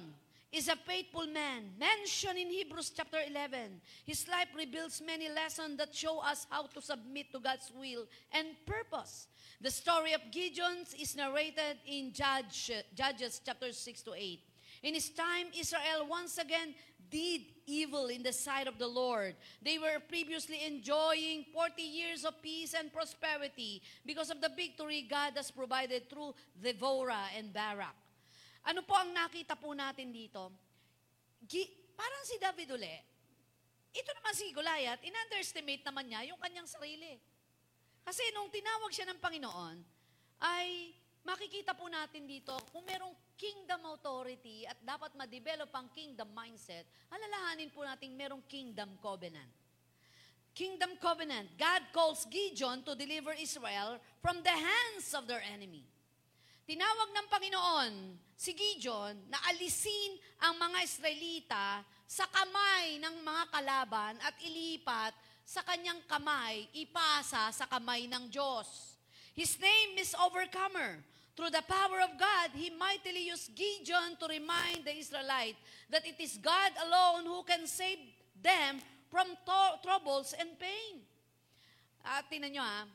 is a faithful man, mentioned in Hebrews chapter 11. His life reveals many lessons that show us how to submit to God's will and purpose. The story of Gideon is narrated in Judge, Judges chapter 6 to 8. In his time, Israel once again did evil in the sight of the Lord. They were previously enjoying 40 years of peace and prosperity because of the victory God has provided through Devorah and Barak. Ano po ang nakita po natin dito? Gi- parang si David uli, ito naman si Goliath, in-underestimate naman niya yung kanyang sarili. Kasi nung tinawag siya ng Panginoon, ay makikita po natin dito, kung merong kingdom authority at dapat ma-develop ang kingdom mindset, alalahanin po natin merong kingdom covenant. Kingdom covenant. God calls Gideon to deliver Israel from the hands of their enemy. Tinawag ng Panginoon si Gideon na alisin ang mga Israelita sa kamay ng mga kalaban at ilipat sa kanyang kamay, ipasa sa kamay ng Diyos. His name is Overcomer. Through the power of God, He mightily used Gideon to remind the Israelite that it is God alone who can save them from to- troubles and pain. At tinan nyo ha,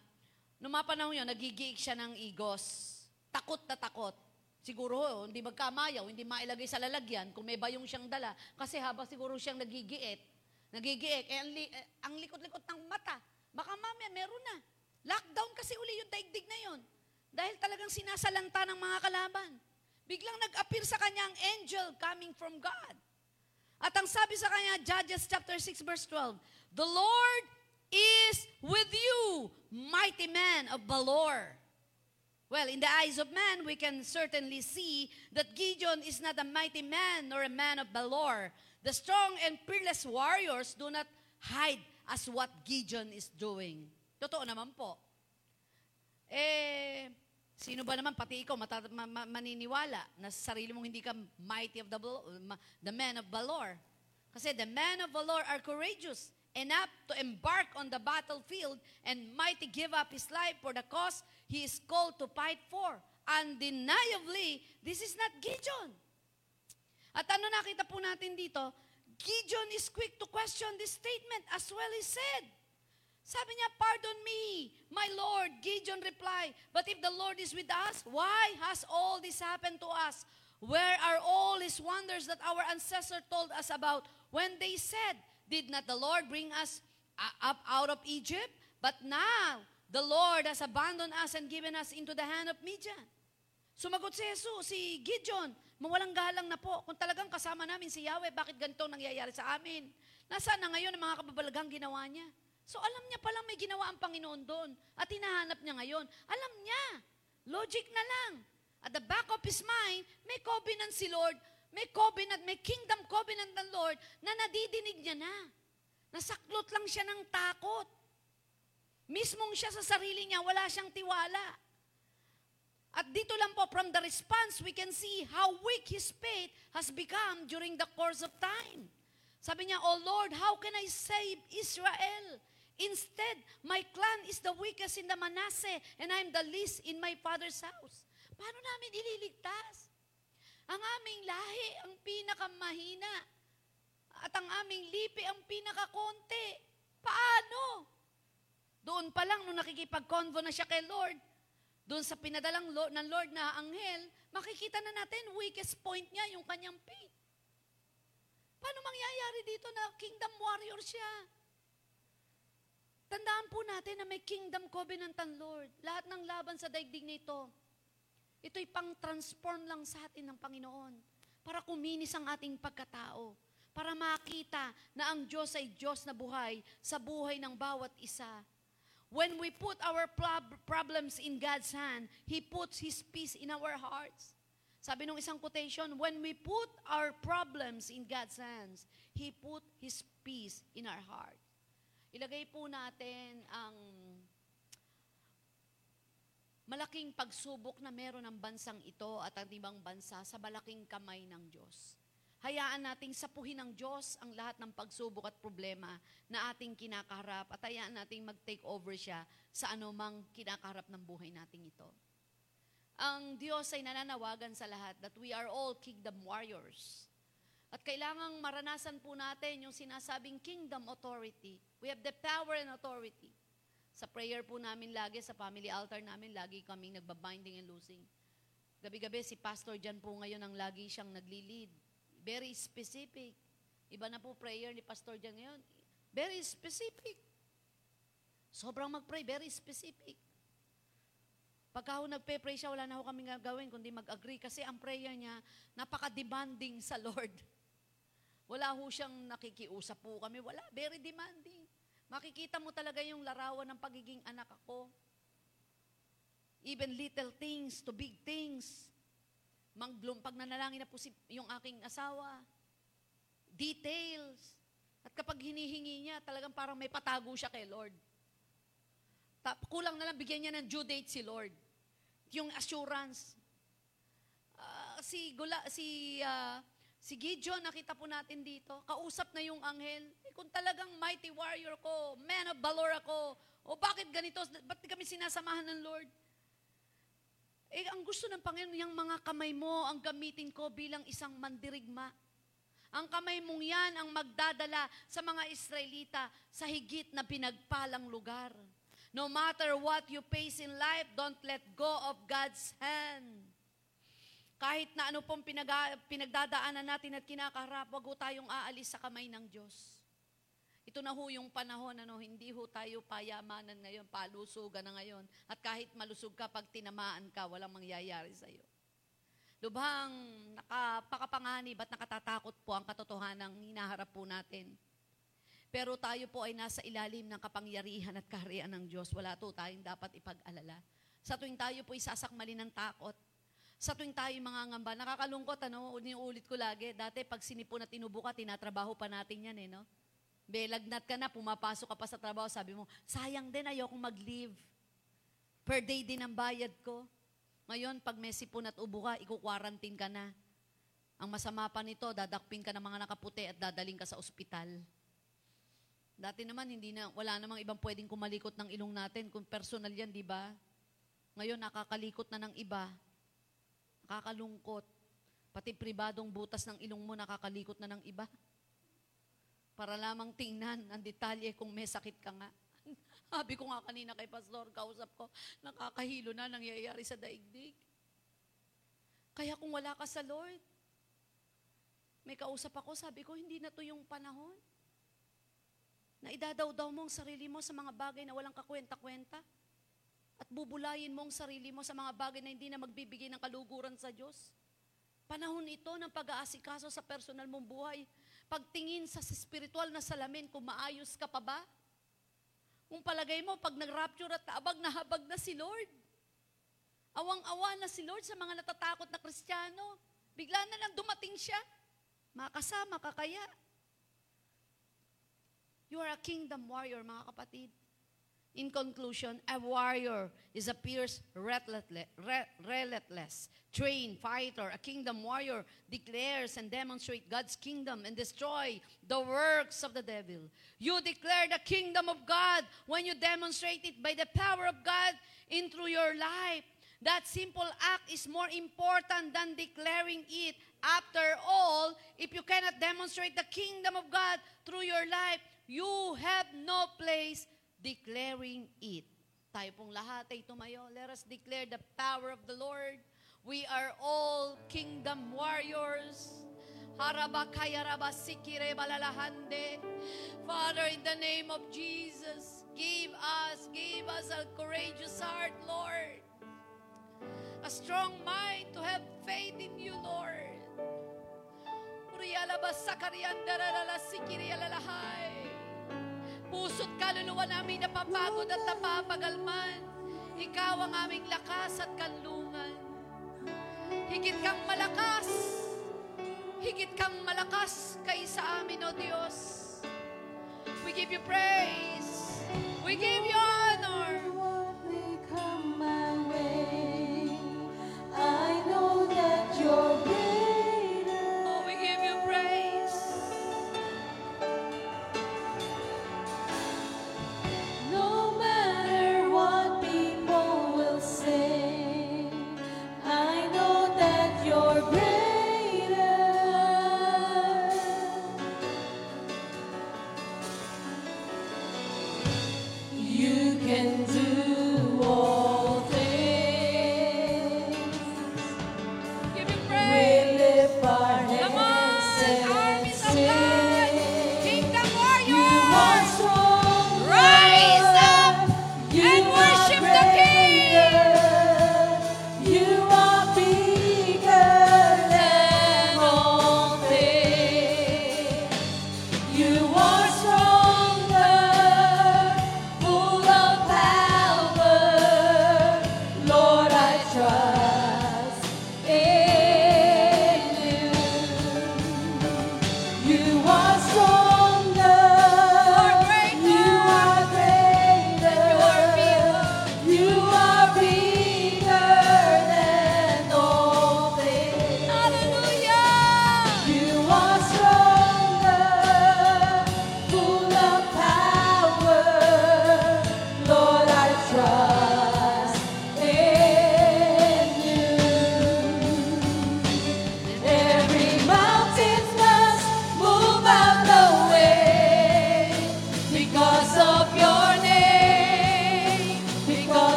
nung mga panahon yun, nagigiik siya ng igos. Takot na takot. Siguro, hindi magkamayaw, hindi mailagay sa lalagyan kung may bayong siyang dala. Kasi haba siguro siyang nagigiit, nagigiik, eh, ang, li- eh, ang likot-likot ng mata. Baka mamaya, meron na. Lockdown kasi uli yung daigdig na yon. Dahil talagang sinasalanta ng mga kalaban. Biglang nag-appear sa kanya ang angel coming from God. At ang sabi sa kanya, Judges chapter 6 verse 12, The Lord is with you, mighty man of valor. Well, in the eyes of man, we can certainly see that Gideon is not a mighty man nor a man of valor. The strong and fearless warriors do not hide as what Gideon is doing. Totoo naman po. Eh, sino ba naman, pati ikaw, mata- ma- ma- maniniwala na sa sarili mong hindi ka mighty of the, the man of valor. Kasi the men of valor are courageous, enough to embark on the battlefield and mighty give up his life for the cause he is called to fight for. Undeniably, this is not Gideon. At ano nakita po natin dito? Gideon is quick to question this statement as well he said. Sabi niya, pardon me, my Lord. Gideon replied, but if the Lord is with us, why has all this happened to us? Where are all his wonders that our ancestors told us about when they said, Did not the Lord bring us uh, up out of Egypt? But now, the Lord has abandoned us and given us into the hand of Midian. Sumagot si Jesus, si Gideon, Mawalang galang na po. Kung talagang kasama namin si Yahweh, bakit ganito ang nangyayari sa amin? Nasaan na ngayon ang mga kababalagang ginawa niya? So alam niya palang may ginawa ang Panginoon doon. At hinahanap niya ngayon. Alam niya. Logic na lang. At the back of his mind, may covenant si Lord. May covenant, may kingdom covenant ng Lord na nadidinig niya na. Nasaklot lang siya ng takot. Mismong siya sa sarili niya, wala siyang tiwala. At dito lang po, from the response, we can see how weak his faith has become during the course of time. Sabi niya, Oh Lord, how can I save Israel? Instead, my clan is the weakest in the Manasseh, and I'm the least in my father's house. Paano namin ililigtas? Ang aming lahi ang pinakamahina. At ang aming lipi ang pinakakonti. Paano? Doon pa lang, nung nakikipag-convo na siya kay Lord, doon sa pinadalang Lord, ng Lord na anghel, makikita na natin, weakest point niya, yung kanyang faith. Paano mangyayari dito na kingdom warrior siya? Tandaan po natin na may kingdom covenant ang Lord. Lahat ng laban sa daigdig nito, ito'y pang-transform lang sa atin ng Panginoon para kuminis ang ating pagkatao. Para makita na ang Diyos ay Diyos na buhay sa buhay ng bawat isa. When we put our prob- problems in God's hand, He puts His peace in our hearts. Sabi nung isang quotation, when we put our problems in God's hands, He put His peace in our heart. Ilagay po natin ang malaking pagsubok na meron ng bansang ito at ang ibang bansa sa malaking kamay ng Diyos. Hayaan nating sapuhin ng Diyos ang lahat ng pagsubok at problema na ating kinakaharap at hayaan nating mag-take over siya sa anumang kinakaharap ng buhay nating ito. Ang Diyos ay nananawagan sa lahat that we are all kingdom warriors. At kailangang maranasan po natin yung sinasabing kingdom authority. We have the power and authority. Sa prayer po namin lagi, sa family altar namin, lagi kaming nagbabinding and losing. Gabi-gabi si pastor dyan po ngayon ang lagi siyang nagli-lead. Very specific. Iba na po prayer ni pastor dyan ngayon. Very specific. Sobrang mag-pray, very specific. Pagka ho nagpe-pray siya, wala na ho kami gagawin kundi mag-agree kasi ang prayer niya, napaka-demanding sa Lord. (laughs) Wala ho siyang nakikiusap po kami. Wala, very demanding. Makikita mo talaga yung larawan ng pagiging anak ako. Even little things to big things. Manglum, pag nanalangin na po si, yung aking asawa. Details. At kapag hinihingi niya, talagang parang may patago siya kay Lord. Ta- kulang na lang bigyan niya ng due date si Lord. Yung assurance. Ah, si Gula, si uh, Si Gideon, nakita po natin dito, kausap na yung anghel. Eh, kung talagang mighty warrior ko, man of valor ako, o bakit ganito, ba't kami sinasamahan ng Lord? Eh, ang gusto ng Panginoon, yung mga kamay mo, ang gamitin ko bilang isang mandirigma. Ang kamay mong yan ang magdadala sa mga Israelita sa higit na pinagpalang lugar. No matter what you face in life, don't let go of God's hand. Kahit na ano pong pinag pinagdadaanan natin at kinakaharap, wag tayong aalis sa kamay ng Diyos. Ito na ho yung panahon, ano, hindi ho tayo payamanan ngayon, palusugan na ngayon. At kahit malusog ka, pag tinamaan ka, walang mangyayari sa iyo. Lubhang nakapakapanganib at nakatatakot po ang katotohanan ng hinaharap po natin. Pero tayo po ay nasa ilalim ng kapangyarihan at kaharian ng Diyos. Wala to tayong dapat ipag-alala. Sa tuwing tayo po isasakmali ng takot, sa tuwing tayo mga ngamba, nakakalungkot, ano, ulit ko lagi, dati pag sinipon at tinubo ka, tinatrabaho pa natin yan eh, no? Belagnat ka na, pumapasok ka pa sa trabaho, sabi mo, sayang din, ayokong mag-leave. Per day din ang bayad ko. Ngayon, pag may sipon at ubo ka, iko-quarantine ka na. Ang masama pa nito, dadakpin ka ng mga nakaputi at dadaling ka sa ospital. Dati naman, hindi na, wala namang ibang pwedeng kumalikot ng ilong natin kung personal yan, di ba? Ngayon, nakakalikot na ng iba. Nakakalungkot. Pati pribadong butas ng ilong mo nakakalikot na ng iba. Para lamang tingnan ang detalye kung may sakit ka nga. (laughs) Sabi ko nga kanina kay Pastor, kausap ko, nakakahilo na nangyayari sa daigdig. Kaya kung wala ka sa Lord, may kausap ako, sabi ko, hindi na to yung panahon. Na idadaw-daw mo ang sarili mo sa mga bagay na walang kakwenta-kwenta. At bubulayin mo ang sarili mo sa mga bagay na hindi na magbibigay ng kaluguran sa Diyos. Panahon ito ng pag-aasikaso sa personal mong buhay. Pagtingin sa spiritual na salamin kung maayos ka pa ba. Kung palagay mo, pag nag-rapture at kaabag na habag na si Lord. Awang-awa na si Lord sa mga natatakot na Kristiyano. Bigla na lang dumating siya. Makasama ka kaya. You are a kingdom warrior, mga kapatid. In conclusion, a warrior is a fierce, relentless, trained fighter. A kingdom warrior declares and demonstrates God's kingdom and destroy the works of the devil. You declare the kingdom of God when you demonstrate it by the power of God into your life. That simple act is more important than declaring it. After all, if you cannot demonstrate the kingdom of God through your life, you have no place declaring it. Tayo pong lahat ay tumayo. Let us declare the power of the Lord. We are all kingdom warriors. Father, in the name of Jesus, give us, give us a courageous heart, Lord. A strong mind to have faith in you, Lord. Uriyalabasakariandaralalasikirialalahay. Puso't kaluluwa namin napapagod at napapagalman. Ikaw ang aming lakas at kanlungan. Higit kang malakas. Higit kang malakas kaysa amin, O Diyos. We give you praise. We give you honor.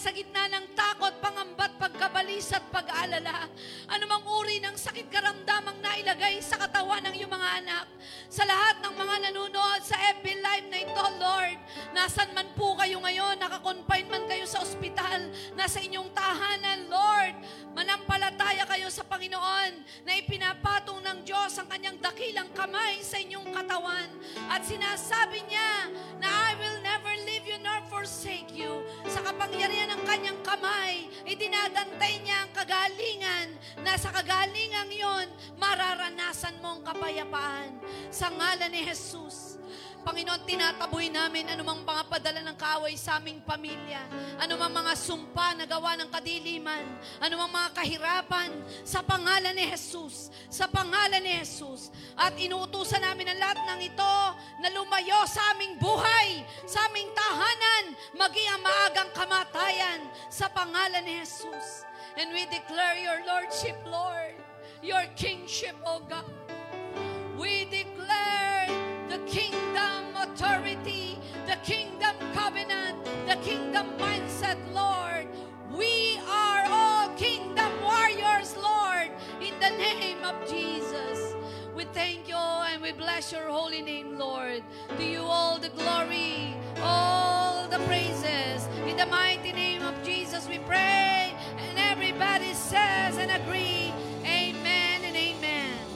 Nasa gitna ng takot, pangambat, pagkabalis at pag-aalala. Anumang uri ng sakit karamdamang nailagay sa katawan ng iyong mga anak. Sa lahat ng mga nanonood sa FB Live na ito, Lord, nasan man po kayo ngayon, nakakonfine man kayo sa ospital, nasa inyong tahanan, Lord, manampalataya kayo sa Panginoon na ipinapatong ng Diyos ang kanyang dakilang kamay sa inyong katawan. At sinasabi niya na I will never leave forsake you. Sa kapangyarihan ng kanyang kamay, idinadantay niya ang kagalingan na sa kagalingang yon, mararanasan mo ang kapayapaan. Sa ngalan ni Jesus, Panginoon, tinataboy namin anumang mga padala ng kaaway sa aming pamilya, anumang mga sumpa na gawa ng kadiliman, anumang mga kahirapan, sa pangalan ni Jesus, sa pangalan ni Jesus. At inuutusan namin ang lahat ng ito na lumayo sa aming buhay, sa aming tahanan, maging ang maagang kamatayan, sa pangalan ni Jesus. And we declare your Lordship, Lord, your kingship, O God. We declare kingdom authority, the kingdom covenant, the kingdom mindset, Lord. We are all kingdom warriors, Lord, in the name of Jesus. We thank you and we bless your holy name, Lord. To you all the glory, all the praises. In the mighty name of Jesus, we pray. And everybody says and agree.